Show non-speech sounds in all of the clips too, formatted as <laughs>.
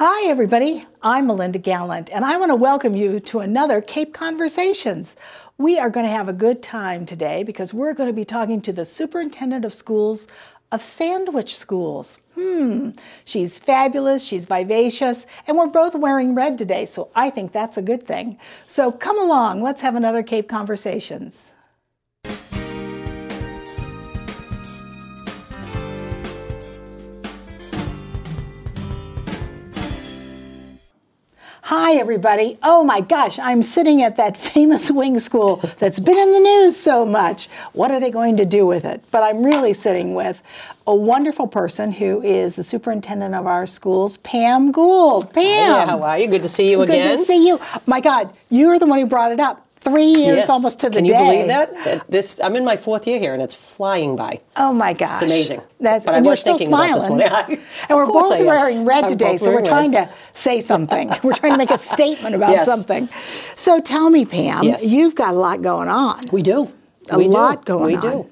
Hi, everybody. I'm Melinda Gallant, and I want to welcome you to another Cape Conversations. We are going to have a good time today because we're going to be talking to the superintendent of schools of Sandwich Schools. Hmm, she's fabulous, she's vivacious, and we're both wearing red today, so I think that's a good thing. So come along, let's have another Cape Conversations. Hi, everybody. Oh my gosh, I'm sitting at that <laughs> famous wing school that's been in the news so much. What are they going to do with it? But I'm really sitting with a wonderful person who is the superintendent of our schools, Pam Gould. Oh, Pam. Yeah, how are you? Good to see you Good again. Good to see you. My God, you're the one who brought it up. Three years Yes. almost to the Can day. Can you believe that? This I'm in my fourth year here, and it's flying by. Oh my gosh. It's amazing. That's, But and you're was still thinking about this smiling. one. <laughs> and we're both wearing red I'm today, so we're wearing trying to say something. <laughs> we're trying to make a statement about Yes. something. So tell me, Pam, Yes. you've got a lot going on. We do. A we lot do. going we on. do.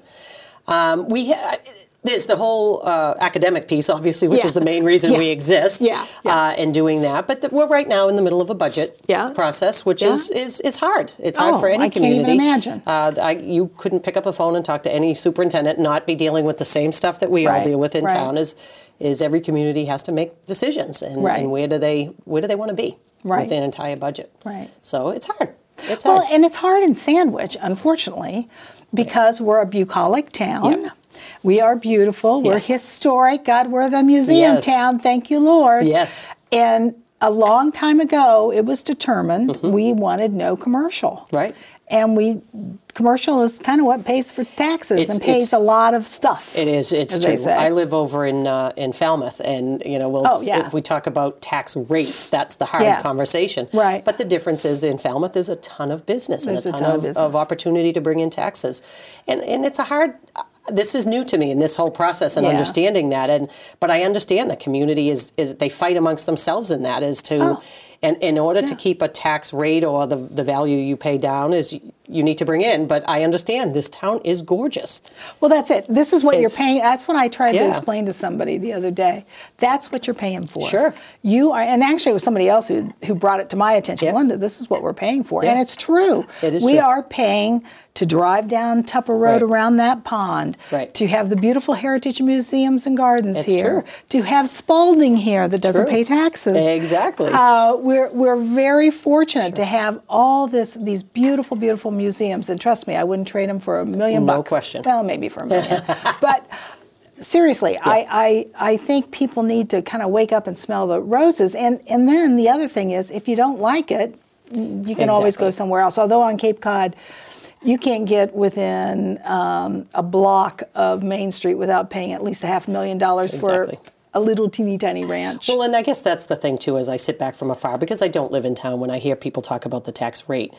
Um, we ha- there's the whole uh, academic piece, obviously, which Yeah. is the main reason Yeah. we exist. Yeah. Uh, in doing that, but th- we're right now in the middle of a budget process, which is, is is hard. It's hard Oh, for any I can't even community. imagine. Uh, I, you couldn't pick up a phone and talk to any superintendent, not be dealing with the same stuff that we all deal with in Right. town. Is is every community has to make decisions, and, Right. and where do they where do they want to be Right. with their entire budget? Right. So it's hard. It's Well, and it's hard in Sandwich, unfortunately, because we're a bucolic town. Yep. We are beautiful. We're historic. God, we're the museum Yes. town. Thank you, Lord. Yes. And a long time ago, it was determined we wanted no commercial. Right. And we, commercial is kind of what pays for taxes It's- and pays a lot of stuff. It is. It's true. I live over in uh, in Falmouth, and you know, we'll, Oh, yeah. if we talk about tax rates, that's the hard Yeah. conversation. Right. But the difference is that in Falmouth, there's a ton of business There's and a ton ton, of of, of opportunity to bring in taxes, and and it's a hard. This is new to me in this whole process and Yeah. understanding that, and but I understand the community is is they fight amongst themselves in that as to. Oh. And in order Yeah. to keep a tax rate or the, the value you pay down is you, need to bring in. But I understand this town is gorgeous. Well, that's it. This is what you're paying. That's what I tried to explain to somebody the other day. That's what you're paying for. Sure. You are, and actually, it was somebody else who who brought it to my attention. Yeah. Linda, this is what we're paying for, Yeah. and it's true. It is We true. are paying to drive down Tupper Road Right. around that pond. Right. To have the beautiful heritage museums and gardens That's here. true. To have Spalding here that doesn't True. pay taxes. Exactly. Uh, we're we're very fortunate to have all this these beautiful beautiful museums, and trust me, I wouldn't trade them for a million No bucks. question. Well, maybe for a million, <laughs> but. Seriously, I, I, I think people need to kind of wake up and smell the roses. And, and then the other thing is, if you don't like it, you can always go somewhere else. Although on Cape Cod, you can't get within um, a block of Main Street without paying at least a half million dollars Exactly. for a little teeny tiny ranch. Well, and I guess that's the thing too, as I sit back from afar, because I don't live in town when I hear people talk about the tax rate.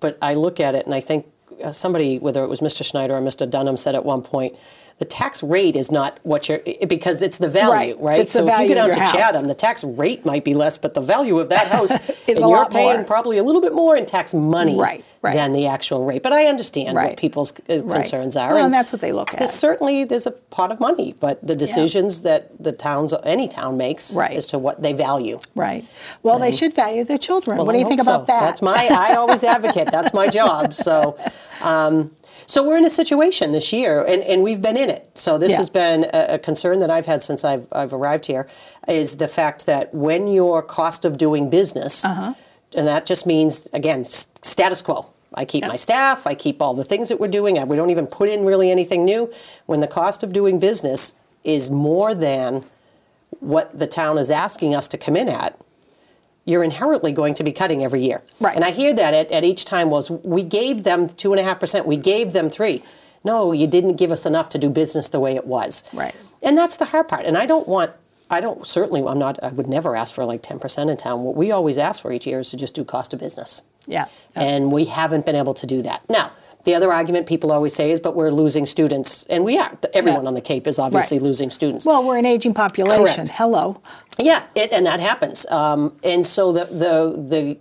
But I look at it and I think uh, somebody, whether it was Mr. Schneider or Mr. Dunham, said at one point, the tax rate is not what you're, because it's the value, Right. right? It's the so if you go of down to house. Chatham, the tax rate might be less, but the value of that <laughs> house, Is and a you're lot paying more. probably a little bit more in tax money Right, right. than the actual rate. But I understand what people's uh, concerns are. Well, and that's what they look at. There's certainly there's a pot of money, but the decisions that the towns, any town makes, as to what they value. Right. Well, they should value their children. Well, what do you think so. about that? That's my. I always advocate. That's my job. So, <laughs> um, so we're in a situation this year, and, and we've been in it. So this Yeah. has been a, a concern that I've had since I've I've arrived here, is the fact that when your cost of doing business, Uh-huh. and that just means again s- status quo. I keep my staff. I keep all the things that we're doing. I, we don't even put in really anything new. When the cost of doing business is more than what the town is asking us to come in at, you're inherently going to be cutting every year. Right. And I hear that at, at each time was we gave them two and a half percent, we gave them three. No, you didn't give us enough to do business the way it was. Right. And that's the hard part. And I don't want I don't certainly I'm not I would never ask for like ten percent in town. What we always ask for each year is to just do cost of business. yeah. And we haven't been able to do that. Now, the other argument people always say is, but we're losing students. And we are. Everyone Yeah. on the Cape is obviously Right. losing students. Well, we're an aging population. Correct. Hello. Yeah, it, and that happens. Um, and so the, the the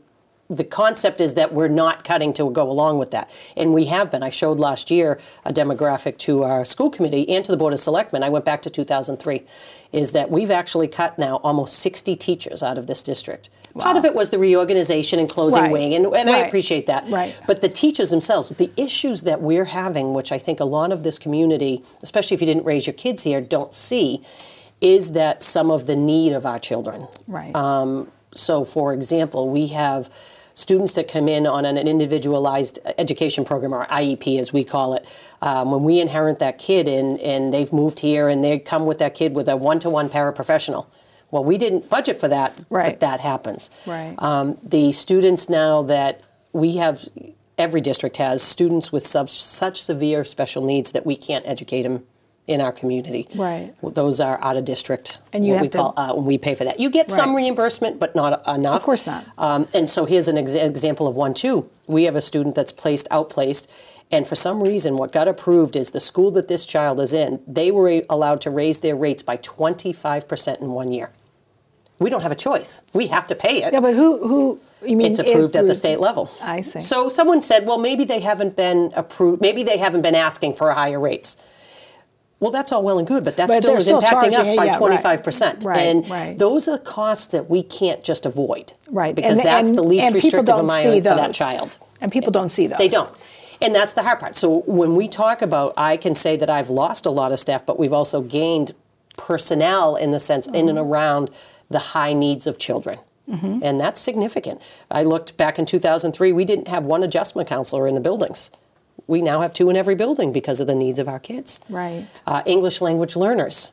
the concept is that we're not cutting to go along with that. And we have been. I showed last year a demographic to our school committee and to the Board of Selectmen. I went back to 2003. Is that we've actually cut now almost 60 teachers out of this district. Part of it was the reorganization and closing Right. wing, and, and I appreciate that. Right. But the teachers themselves, the issues that we're having, which I think a lot of this community, especially if you didn't raise your kids here, don't see, is that some of the need of our children. Right. Um, so, for example, we have students that come in on an individualized education program, or IEP as we call it. Um, when we inherit that kid and, and they've moved here and they come with that kid with a one to one paraprofessional. Well, we didn't budget for that, Right. but that happens. Right. Um, the students now that we have, every district has students with sub, such severe special needs that we can't educate them in our community. Right. Those are out of district. And you what have we to- call, uh, we pay for that. You get some reimbursement, but not enough. Of course not. Um, and so here's an exa- example of one too. We have a student that's placed outplaced, and for some reason, what got approved is the school that this child is in. They were a- allowed to raise their rates by 25 percent in one year. We don't have a choice. We have to pay it. Yeah, but who who you mean It's approved at the state level. I see. So someone said, well, maybe they haven't been approved. Maybe they haven't been asking for higher rates. Well, that's all well and good, but that But still is still impacting charging us by yeah, 25%. Right, and right. those are costs that we can't just avoid. Right. Because and, that's and, the least restrictive amount for that child. And people don't see those. They don't. And that's the hard part. So when we talk about, I can say that I've lost a lot of staff, but we've also gained personnel in the sense in and mm-hmm. around the high needs of children. Mm-hmm. And that's significant. I looked back in 2003, we didn't have one adjustment counselor in the buildings. We now have two in every building because of the needs of our kids. Right. Uh, English language learners.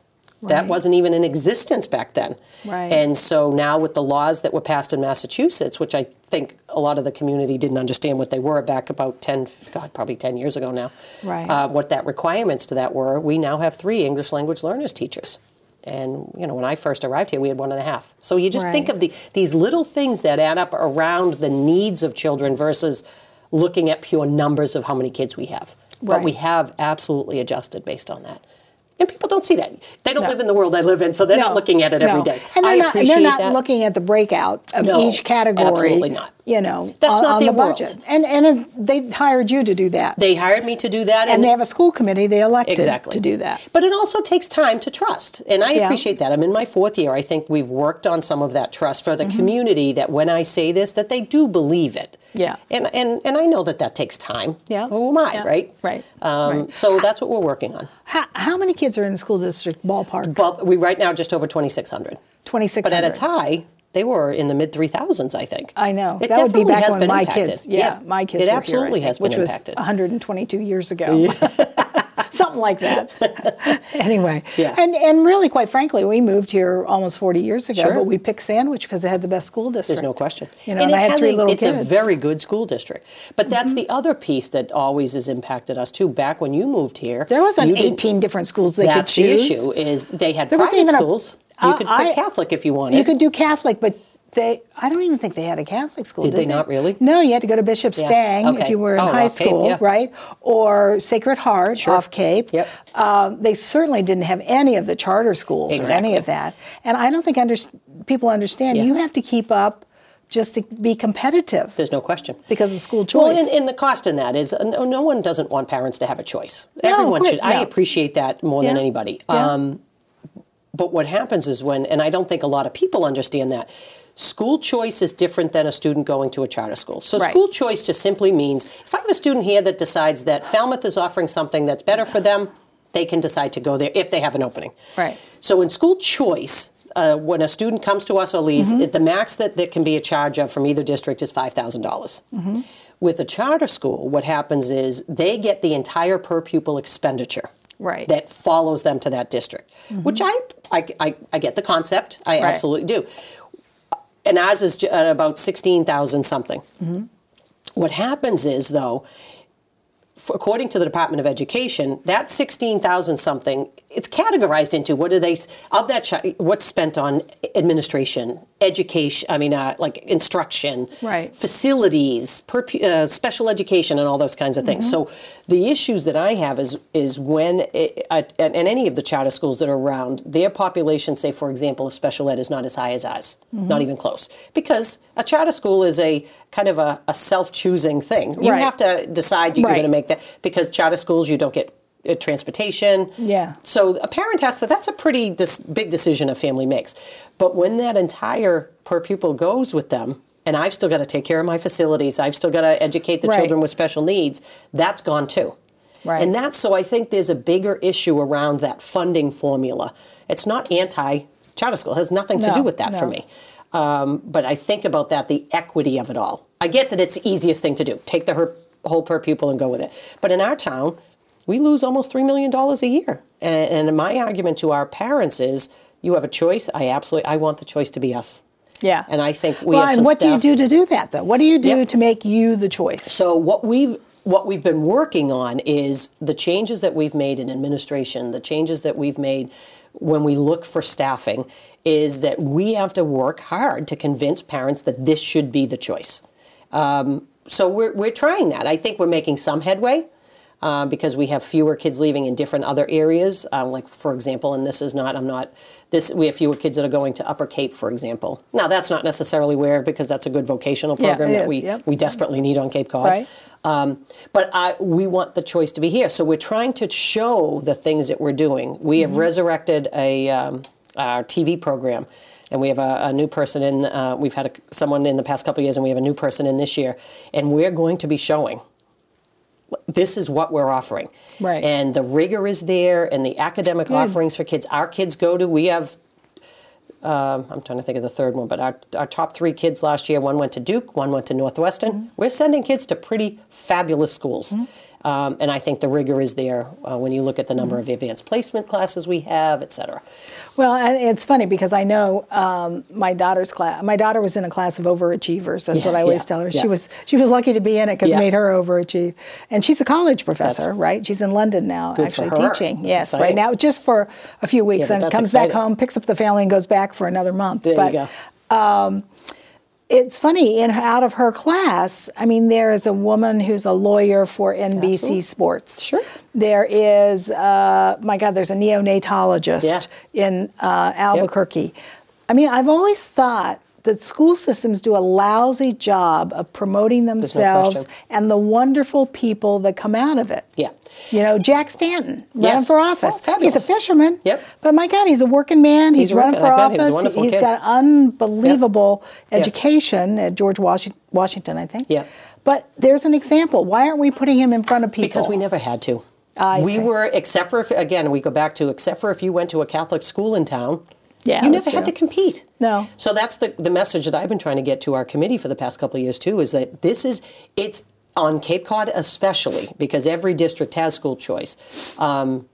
That wasn't even in existence back then. Right. And so now with the laws that were passed in Massachusetts, which I think a lot of the community didn't understand what they were back about 10, God, probably 10 years ago now, Right. uh, what that requirements to that were, we now have three English language learners teachers. And, you know, when I first arrived here, we had one and a half. So you just think of the, these little things that add up around the needs of children versus looking at pure numbers of how many kids we have. But we have absolutely adjusted based on that. And people don't see that. They don't No. live in the world I live in, so they're not looking at it every no. day. And they're I not, and they're not that. looking at the breakout of No, each category. absolutely not. You know, That's on, not on the budget. And and they hired you to do that. They hired me to do that, and they have a school committee they elected exactly to do that. But it also takes time to trust, and I Yeah. appreciate that. I'm in my fourth year. I think we've worked on some of that trust for the Mm-hmm. community. That when I say this, that they do believe it. Yeah. And and and I know that that takes time. Yeah. Who am I, Yeah. right? Right. Um, Right. So that's what we're working on. How, how many kids are in the school district ballpark? But we right now just over 2,600. Twenty six But at its high, they were in the mid 3,000s, I think. I know. It that would be back when my impacted. kids. Yeah, my kids. It were here, absolutely think, has been which impacted. was 122 years ago. <laughs> <laughs> Something like that. <laughs> anyway, Yeah. and and really, quite frankly, we moved here almost 40 years ago, Sure. but we picked Sandwich because it had the best school district. There's no question. You know, and, it I had three a- little it's kids. Mm-hmm. a very good school district. But that's the other piece that always has impacted us too. Back when you moved here, there wasn't 18 different schools they That's could the issue. Is they had There private even a- schools. you could put I- Catholic if you wanted. You could do Catholic, but they, I don't even think they had a Catholic school. Did Did, they not really? No, you had to go to Bishop Yeah, Stang if you were in Oh, high off Cape, school, yeah. right? Or Sacred Heart off Cape. Yep. Um, they certainly didn't have any of the charter schools or any of that. And I don't think under, people understand Yeah. you have to keep up just to be competitive There's no question. because of school choice. Well, and, and the cost in that is uh, no, no one doesn't want parents to have a choice. No, Everyone should. I appreciate that more than anybody. yeah. Um, but what happens is when, and I don't think a lot of people understand that, school choice is different than a student going to a charter school. So Right. school choice just simply means if I have a student here that decides that Falmouth is offering something that's better for them, they can decide to go there if they have an opening. Right. So in school choice, uh, when a student comes to us or leaves, Mm-hmm. it, the max that there can be a charge of from either district is five thousand dollars. Mm-hmm. With a charter school, what happens is they get the entire per pupil expenditure. Right. That follows them to that district, which I, I, I, I get the concept. I Mm-hmm. Right. absolutely do. And ours is about sixteen thousand something. Mm-hmm. What happens is though, according to the Department of Education, that sixteen thousand something, it's categorized into what do they of that chi- what's spent on administration education. I mean, uh, like instruction, Right. facilities, per, uh, special education, and all those kinds of things. So the issues that I have is is when it, at, at any of the charter schools that are around, their population, say for example, of special ed is not as high as ours, not even close, because a charter school is a kind of a, a self choosing thing. You Right. have to decide you're Right. going to make that because charter schools you don't get. Uh, transportation. Yeah. So a parent has to. That's a pretty dis- big decision a family makes. But when that entire per pupil goes with them, and I've still got to take care of my facilities, I've still got to educate the Right. children with special needs. That's gone too. Right. And that's so I think there's a bigger issue around that funding formula. It's not anti charter school. It has nothing to No, do with that for me. Um, but I think about that, the equity of it all. I get that it's the easiest thing to do. Take the her, whole per pupil and go with it. But in our town, we lose almost $3 million a year. And, and my argument to our parents is you have a choice. I absolutely, I want the choice to be us. Yeah. And I think we well, have and some what staff. do you do to do that, though? What do you do Yep. to make you the choice? So what we've what we've been working on is the changes that we've made in administration, the changes that we've made when we look for staffing, is that we have to work hard to convince parents that this should be the choice. Um, so we're we're trying that. I think we're making some headway. Uh, because we have fewer kids leaving in different other areas, um, like for example, and this is not, I'm not, this we have fewer kids that are going to Upper Cape, for example. Now that's not necessarily where, because that's a good vocational program that is, we yep. we desperately need on Cape Cod. Right. Um, but I, we want the choice to be here. So we're trying to show the things that we're doing. We have resurrected a um, our TV program, and we have a, a new person in. Uh, we've had a, someone in the past couple of years, and we have a new person in this year, and we're going to be showing. This is what we're offering, Right. And the rigor is there, and the academic Good. offerings for kids. Our kids go to. We have um, I'm trying to think of the third one, but our, our top three kids last year, one went to Duke, one went to Northwestern. Mm-hmm. We're sending kids to pretty fabulous schools. Um, and I think the rigor is there uh, when you look at the number of advanced placement classes we have, et cetera. Well, and it's funny because I know um, my daughter's class. My daughter was in a class of overachievers. That's Yeah, what I always yeah, tell her. yeah. She was she was lucky to be in it because it made her overachieve. And she's a college professor, That's- right? She's in London now, actually teaching. That's yes, exciting. right now, just for a few weeks, and comes back home, picks up the family, and goes back for another month. There but, you go. It's funny in out of her class i mean there is a woman who's a lawyer for nbc Absolutely. sports Sure. there is uh, my god there's a neonatologist in uh, albuquerque i mean i've always thought that school systems do a lousy job of promoting themselves question. and the wonderful people that come out of it Yeah. you know jack stanton running Yes. for office Oh, he's a fisherman Yep. but my god he's a working man he's, He's running for office. he was a office wonderful he's kid. got unbelievable Yeah. education at George Washington, Washington, I think. Yeah. But there's an example. Why aren't we putting him in front of people? Because we never had to. I we see. were, except for if, again, we go back to, except for if you went to a Catholic school in town, Yeah, you that's never had to compete. No. So that's the, the message that I've been trying to get to our committee for the past couple of years, too, is that this is, it's on Cape Cod especially, because every district has school choice. Um,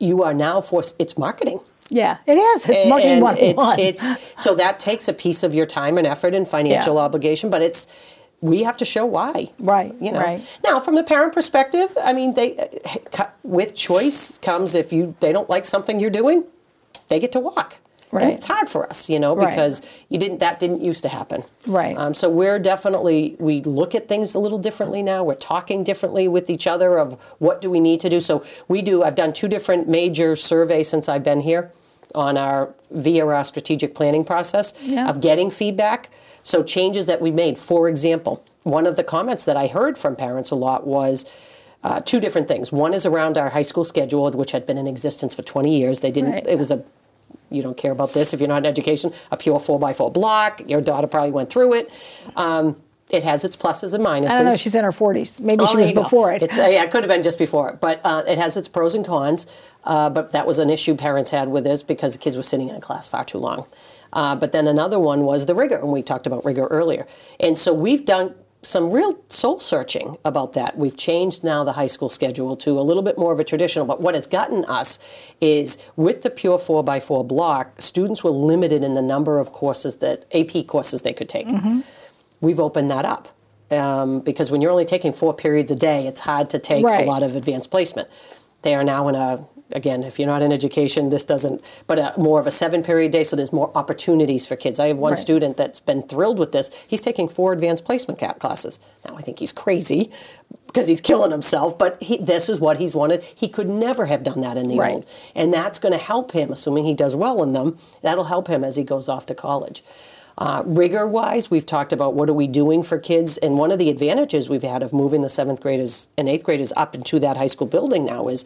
you are now forced, it's marketing. Yeah, it is. It's marketing And one it's, one. it's so that takes a piece of your time and effort and financial Yeah. obligation, but it's we have to show why. Right, You know. right. Now, from the parent perspective, I mean, they uh, with choice comes if you they don't like something you're doing, they get to walk. Right. And it's hard for us, you know, Right. because you didn't that didn't used to happen. Right. Um, so we're definitely we look at things a little differently now. We're talking differently with each other of what do we need to do. So we do. I've done two different major surveys since I've been here on our via our strategic planning process Yeah. of getting feedback. So changes that we made. For example, one of the comments that I heard from parents a lot was. Uh, two different things. One is around our high school schedule, which had been in existence for 20 years. They didn't. Right. It was a you don't care about this if you're not in education, a pure four by four block. Your daughter probably went through it. Um, it has its pluses and minuses. I don't know. She's in her 40s. Maybe Oh, she was before it. It's, yeah, it could have been just before it, but uh, it has its pros and cons. Uh, but that was an issue parents had with this because the kids were sitting in class far too long. Uh, but then another one was the rigor, and we talked about rigor earlier. And so we've done some real soul searching about that. We've changed now the high school schedule to a little bit more of a traditional. But what it's gotten us is with the pure four by four block, students were limited in the number of courses that AP courses they could take. We've opened that up. Um, because when you're only taking four periods a day, it's hard to take Right. a lot of advanced placement. They are now in a again, if you're not in education, this doesn't, but a, more of a seven period day, so there's more opportunities for kids. I have one Right. student that's been thrilled with this. He's taking four advanced placement cap classes. Now, I think he's crazy because he's killing himself, but he, this is what he's wanted. He could never have done that in the Right. old. And that's going to help him, assuming he does well in them, that'll help him as he goes off to college. Uh, rigor wise, we've talked about what are we doing for kids, and one of the advantages we've had of moving the seventh graders and eighth graders up into that high school building now is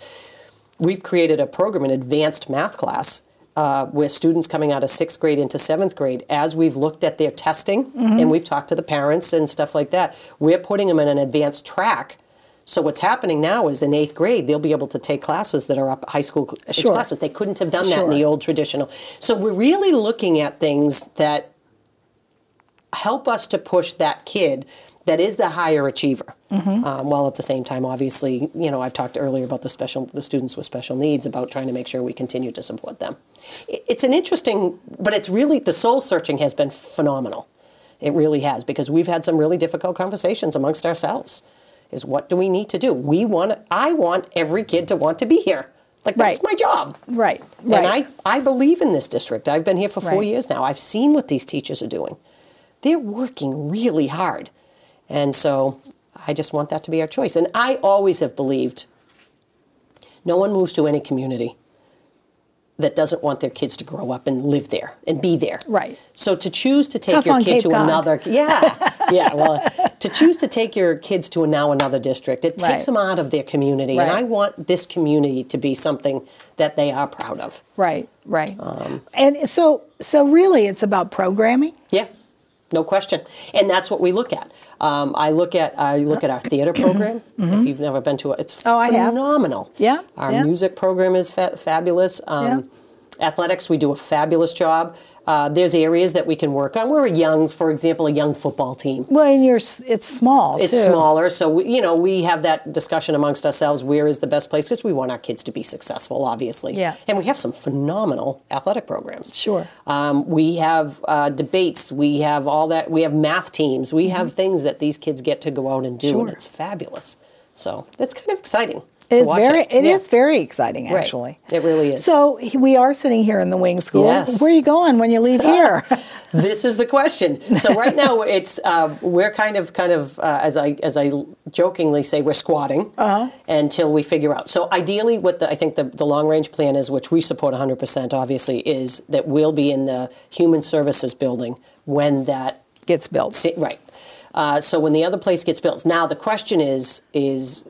we've created a program, an advanced math class, uh, where students coming out of sixth grade into seventh grade, as we've looked at their testing and we've talked to the parents and stuff like that, we're putting them in an advanced track. So what's happening now is in eighth grade, they'll be able to take classes that are up high school Sure. classes. They couldn't have done that in the old traditional. So we're really looking at things that help us to push that kid that is the higher achiever. Um, while at the same time, obviously, you know, I've talked earlier about the special, the students with special needs, about trying to make sure we continue to support them. It's an interesting, but it's really the soul searching has been phenomenal. It really has because we've had some really difficult conversations amongst ourselves. Is what do we need to do? We want. I want every kid to want to be here. Like that's Right. my job. Right. right. And I, I believe in this district. I've been here for four Right. years now. I've seen what these teachers are doing. They're working really hard. And so I just want that to be our choice. And I always have believed no one moves to any community that doesn't want their kids to grow up and live there and be there. Right. So to choose to take Tough your kid Cape to another, <laughs> yeah, yeah. Well, to choose to take your kids to a now another district, it takes Right. them out of their community, right. and I want this community to be something that they are proud of. Right. Right. Um, and so so really, it's about programming. Yeah, no question, and that's what we look at. Um, I look at I look at our theater <clears throat> program. If you've never been to it, it's Mm-hmm. Oh, I have. phenomenal. Yeah, our yeah. music program is fa- fabulous. Um, Athletics, we do a fabulous job. Uh, there's areas that we can work on. We're a young, for example, a young football team. Well, and you're it's small It's too. smaller, so we, you know we have that discussion amongst ourselves. Where is the best place? Because we want our kids to be successful, obviously. Yeah. And we have some phenomenal athletic programs. Sure. Um, we have uh, debates. We have all that. We have math teams. We have things that these kids get to go out and do, Mm-hmm. Sure. and it's fabulous. So it's kind of exciting. It is very. It, It is Yeah. very exciting, Right. actually. It really is. So we are sitting here in the wing school. Yes. Where are you going when you leave here? <laughs> <laughs> this is the question. So right now it's uh, we're kind of kind of uh, as I as I jokingly say we're squatting Uh-huh. until we figure out. So ideally, what the, I think the, the long range plan is, which we support 100 percent, obviously, is that we'll be in the human services building when that Gets built. Right. Uh, so when the other place gets built, now the question is is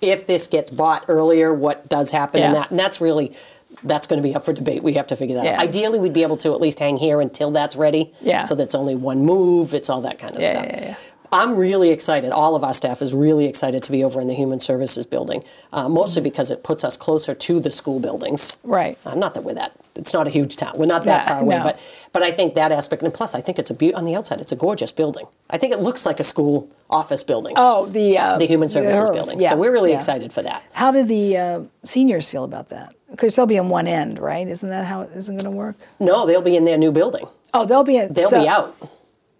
if this gets bought earlier, what does happen in that? And that's really that's going to be up for debate. We have to figure that Yeah. out. Ideally, we'd be able to at least hang here until that's ready. Yeah. So that's only one move. It's all that kind of Yeah, stuff. yeah, yeah. I'm really excited. All of our staff is really excited to be over in the Human Services building, uh, mostly because it puts us closer to the school buildings. Right. Uh, not that we're that. It's not a huge town. We're not that Yeah, far away, no. but but I think that aspect, and plus, I think it's a be- on the outside. It's a gorgeous building. I think it looks like a school office building. Oh, the uh, the Human Services hers, building. yeah, so we're really yeah. excited for that. How do the uh, seniors feel about that? Because they'll be in one end, right? Isn't that how it isn't going to work? No, they'll be in their new building. Oh, they'll be in. They'll so- be out.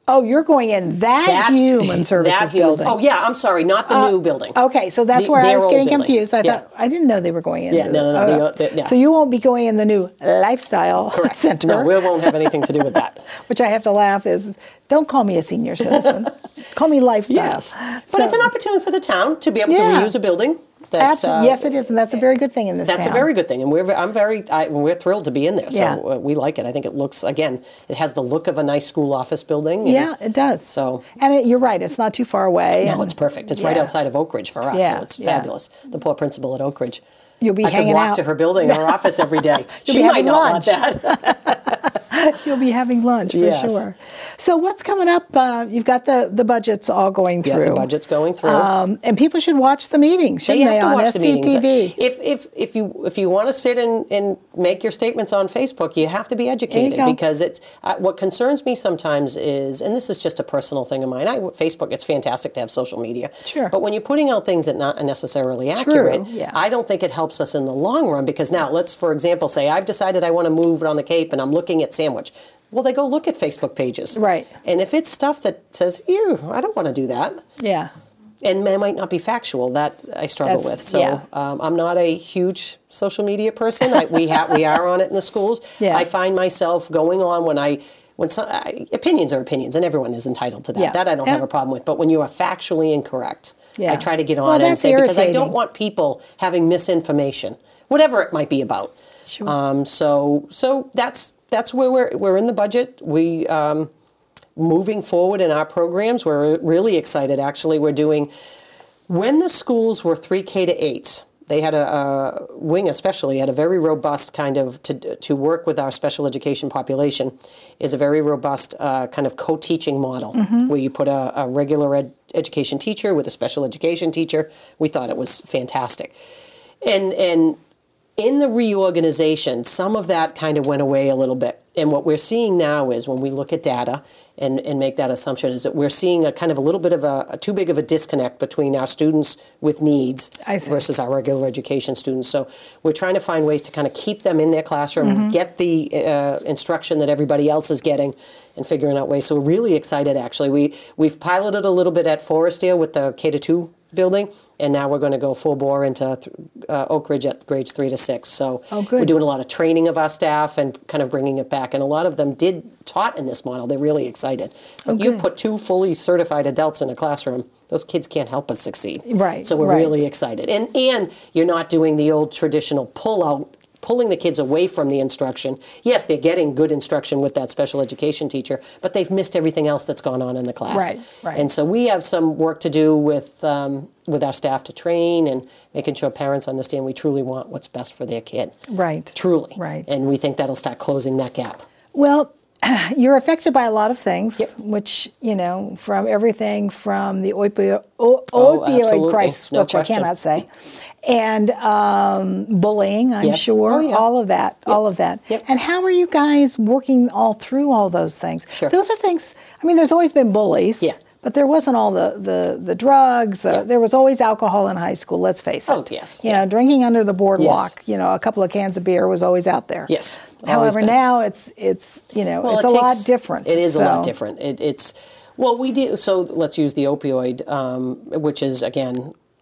Oh, you're going in that, That- <laughs> human services that building. Uh, Oh yeah, I'm sorry, not the new building. Okay, so that's The- where I was getting confused. I Yeah. thought I didn't know they were going in. Yeah, no, no, no, the- yeah. So you won't be going in the new lifestyle <laughs> center, No, we won't have anything to do with that. <laughs> which I have to laugh is. Don't call me a senior citizen. call me lifestyle. Yes, but it's an opportunity for the town to be able Yeah. to reuse a building. That's, uh, yes, it is, and that's a very good thing in this That's town. a very good thing, and we're I'm very I, we're thrilled to be in there. So Yeah. uh, we like it. I think it looks again, it has the look of a nice school office building. Yeah, it does. So- and it, you're right. It's not too far away. No, and- it's perfect. It's right outside of Oak Ridge for us, Yeah, so it's yeah. fabulous. The poor principal at Oak Ridge. You'll be I could hanging walk out. to her building, her office every day. <laughs> She might not lunch. want that. <laughs> <laughs> You'll be having lunch for Yes. sure. So what's coming up? Uh, you've got the the budgets all going Yeah, through. the budget's going through. Um, and people should watch the meetings, shouldn't they, to on watch the meetings. SCTV? If, if, if you if you want to sit and, and make your statements on Facebook, you have to be educated because it's uh, what concerns me sometimes is, and this is just a personal thing of mine. I Facebook, it's fantastic to have social media, Sure. but when you're putting out things that not necessarily accurate, yeah. I don't think it helps us in the long run. Because now, let's for example say I've decided I want to move on the Cape, and I'm looking at sandwich. Well, they go look at Facebook pages, Right. And if it's stuff that says, "Ew, I don't want to do that," Yeah. and they might not be factual. That I struggle That's- with. So yeah. um, I'm not a huge social media person. I, we have we are on it in the schools. <laughs> Yeah. I find myself going on when I when some, I, opinions are opinions, and everyone is entitled to that. Yeah. That I don't Yeah. have a problem with. But when you are factually incorrect, Yeah. I try to get on Well, and say because I don't want people having misinformation, whatever it might be about. Sure. Um, so so that's that's where we're we're in the budget. We um, moving forward in our programs. We're really excited. Actually, we're doing when the schools were 3K to 8, they had a, a wing, especially had a very robust kind of to to work with our special education population, is a very robust uh, kind of co-teaching model where you put a, a regular ed, education teacher with a special education teacher. We thought it was fantastic, and and in the reorganization, some of that kind of went away a little bit. And what we're seeing now is when we look at data and, and make that assumption, is that we're seeing a kind of a little bit of a, a too big of a disconnect between our students with needs versus our regular education students. So we're trying to find ways to kind of keep them in their classroom, Mm-hmm. get the uh, instruction that everybody else is getting, and figuring out ways. So we're really excited. Actually, we we've piloted a little bit at Forestdale with the K to two building, and now we're going to go full bore into uh, Oak Ridge at grades three to six. So Oh, we're doing a lot of training of our staff and kind of bringing it back. And a lot of them did taught in this model. They're really excited. But you Oh, good. put two fully certified adults in a classroom, those kids can't help but succeed. Right, So we're right. really excited. And and you're not doing the old traditional pull out pulling the kids away from the instruction. Yes, they're getting good instruction with that special education teacher, but they've missed everything else that's gone on in the class. Right, right. And so we have some work to do with um, with our staff to train and making sure parents understand we truly want what's best for their kid. Right. Truly. Right. And we think that'll start closing that gap. Well, <clears throat> you're affected by a lot of things, which, you know, from everything from the opio- o- Oh, opioid crisis, No which question. I cannot say, and um, bullying, I'm Yes. sure, Oh, yeah. all of that, all of that. Yep. And how are you guys working all through all those things? Sure. Those are things, I mean, there's always been bullies. Yeah. But there wasn't all the, the, the drugs. Uh, There was always alcohol in high school, let's face it. Oh, yes. You know, drinking under the boardwalk, you know, a couple of cans of beer was always out there. Yes, However, now it's it's you know Well, it's it a lot different. It is a lot different. It, it's well, we do. So let's use the opioid, um, which is again,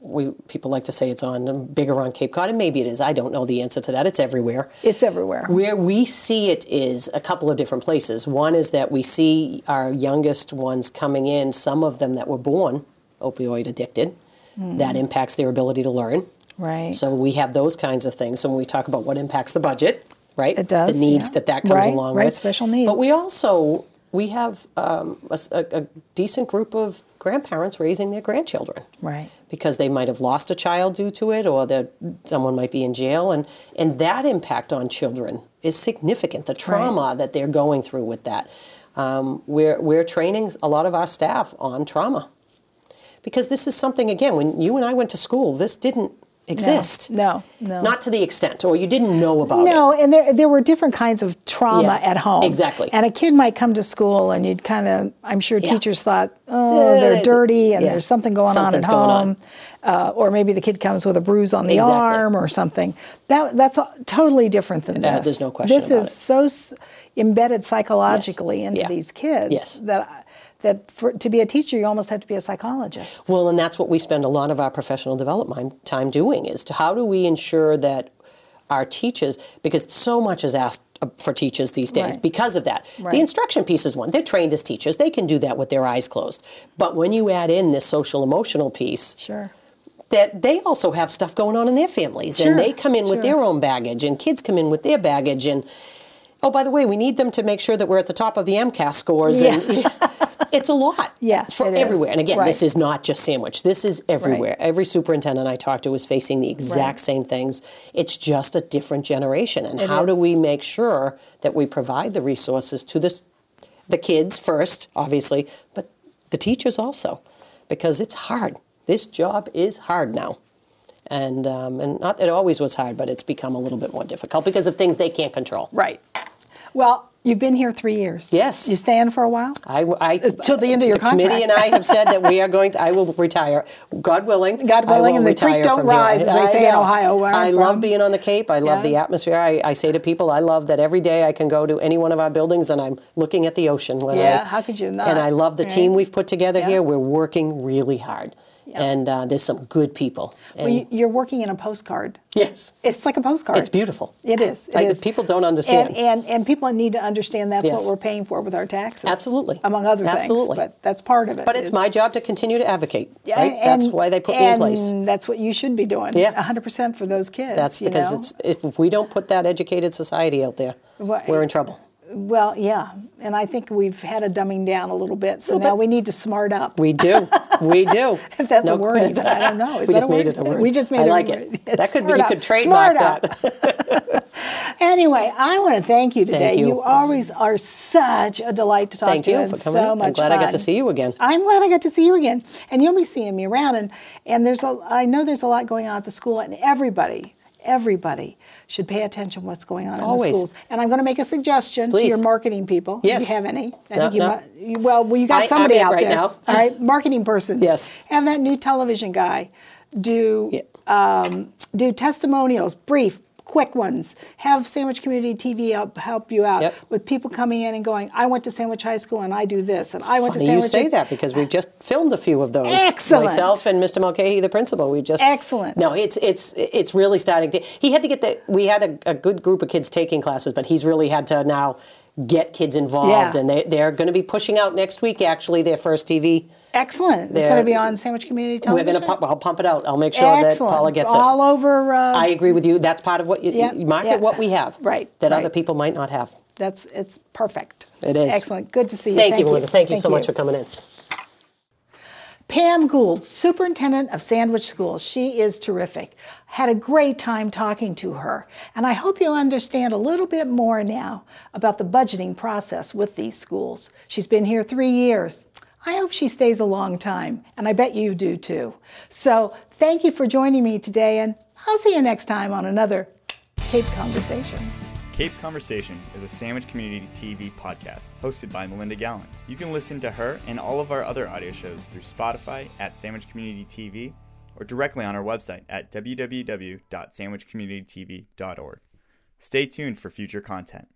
we people like to say it's on bigger on Cape Cod, and maybe it is. I don't know the answer to that. It's everywhere. It's everywhere. Where we see it is a couple of different places. One is that we see our youngest ones coming in, some of them that were born opioid addicted. That impacts their ability to learn. Right. So we have those kinds of things. So when we talk about what impacts the budget, right? It does, The needs yeah. that that comes Right, along right, with. special needs. But we also we have um, a- a decent group of grandparents raising their grandchildren. Right. because they might have lost a child due to it or that someone might be in jail and and that impact on children is significant the trauma that they're going through with that. Um, we're, we're training a lot of our staff on trauma. Because this is something again when you and i went to school this didn't exist No, no. not to the extent or you didn't know about it No, and there there were different kinds of trauma Yeah, at home. exactly. And a kid might come to school and you'd kind of I'm sure Yeah. teachers thought, "Oh, Yeah, they're dirty and there's something going Something's on at home." Uh, or maybe the kid comes with a bruise on the Exactly. arm or something. That that's totally different than Uh, this. there's no question This is it. so s- embedded psychologically into Yeah. these kids Yes. that that for, to be a teacher you almost have to be a psychologist. Well, and that's what we spend a lot of our professional development time doing is to how do we ensure that our teachers, because so much is asked for teachers these days Right. because of that. Right. The instruction piece is one. They're trained as teachers. They can do that with their eyes closed. But when you add in this social emotional piece, Sure. that they also have stuff going on in their families Sure, and they come in with their own baggage and kids come in with their baggage and oh by the way we need them to make sure that we're at the top of the MCAS scores and it's a lot Yeah, for it is. everywhere. And again this is not just sandwich. This is everywhere. Every superintendent I talked to was facing the exact Right. same things. It's just a different generation. And It how do we make sure that we provide the resources to the the kids first obviously but the teachers also? Because it's hard. This job is hard now. And um, and not that it always was hard, but it's become a little bit more difficult because of things they can't control. Right. Well, You've been here three years. Yes. You staying for a while? I, I till the end of your the committee and I have said that we are going. To, I will retire, God willing. God willing, will and the creek don't from here. rise, as they I say in. Ohio, where I'm love from. being on the Cape. I love Yeah. the atmosphere. I, I say to people, I love that every day I can go to any one of our buildings and I'm looking at the ocean. Yeah, I- how could you not, And I love the right? team we've put together Yeah. here. We're working really hard, and uh, there's some good people. Well, And- you- you're working in a postcard. yes, It's like a postcard. it's beautiful. It is. It Like, is. people don't understand. And, and and people need to understand that's Yes. what we're paying for with our taxes. Absolutely. Among other Absolutely. things. But that's part of it. But it's my job to continue to advocate. Yeah, right? That's why they put me in place. And that's what you should be doing. Yeah. 100% for those kids. That's you because know? it's if, if we don't put that educated society out there, Well, we're in trouble. Well, yeah. And I think we've had a dumbing down a little bit. So Little now bit. we need to smart up. We do. We do. If <laughs> that's a word, even. I don't know. Is we that just a made word? it a word. We just made I it a like word. it. That could be. You up. could trademark Smart that. <laughs> Anyway, I want to thank you today. Thank you. you. always are such a delight to talk Thank to you for coming so in. much I'm glad I got to see you again. I'm glad I got to see you again, and you'll be seeing me around. And and there's a I know there's a lot going on at the school, and everybody. Everybody should pay attention to what's going on in the Always. schools. And I'm going to make a suggestion to your marketing people. Yes. If you have any. I No, think you no. might, you- well, well, you got I- somebody out right there. now. All right, marketing person. Yes. Have that new television guy do Yeah. um, do testimonials, brief, quick ones. Have Sandwich Community TV help, help you out Yep. with people coming in and going, I went to Sandwich High School and I do this, and I went Funny to you Sandwich. say that because we've just filmed a few of those. Excellent. Myself and Mr. Mulcahy, the principal. We just Excellent. No, it's it's it's really starting to. He had to get the. We had a, a good group of kids taking classes, but he's really had to now get kids involved, Yeah. and they they're going to be pushing out next week. Actually, their first TV. Excellent. It's They're- going to be on Sandwich Community Television. We're going to pump. I'll pump it out. I'll make sure Excellent. that Paula gets it. all over. Uh, I agree with you. That's part of what you, Yeah, you market yeah. what we have, Right, That right. other people might not have. that's it's perfect. It is. excellent. Good to see you. Thank, you, Melinda. Thank you so much for coming in. Pam Gould, superintendent of Sandwich Schools. She is terrific. Had a great time talking to her. And I hope you'll understand a little bit more now about the budgeting process with these schools. She's been here three years. I hope she stays a long time, and I bet you do too. So thank you for joining me today, and I'll see you next time on another Cape Conversations. Cape Conversation is a Sandwich Community TV podcast hosted by Melinda Gallant. You can listen to her and all of our other audio shows through Spotify at Sandwich Community TV or directly on our website at www.sandwichcommunitytv.org. Stay tuned for future content.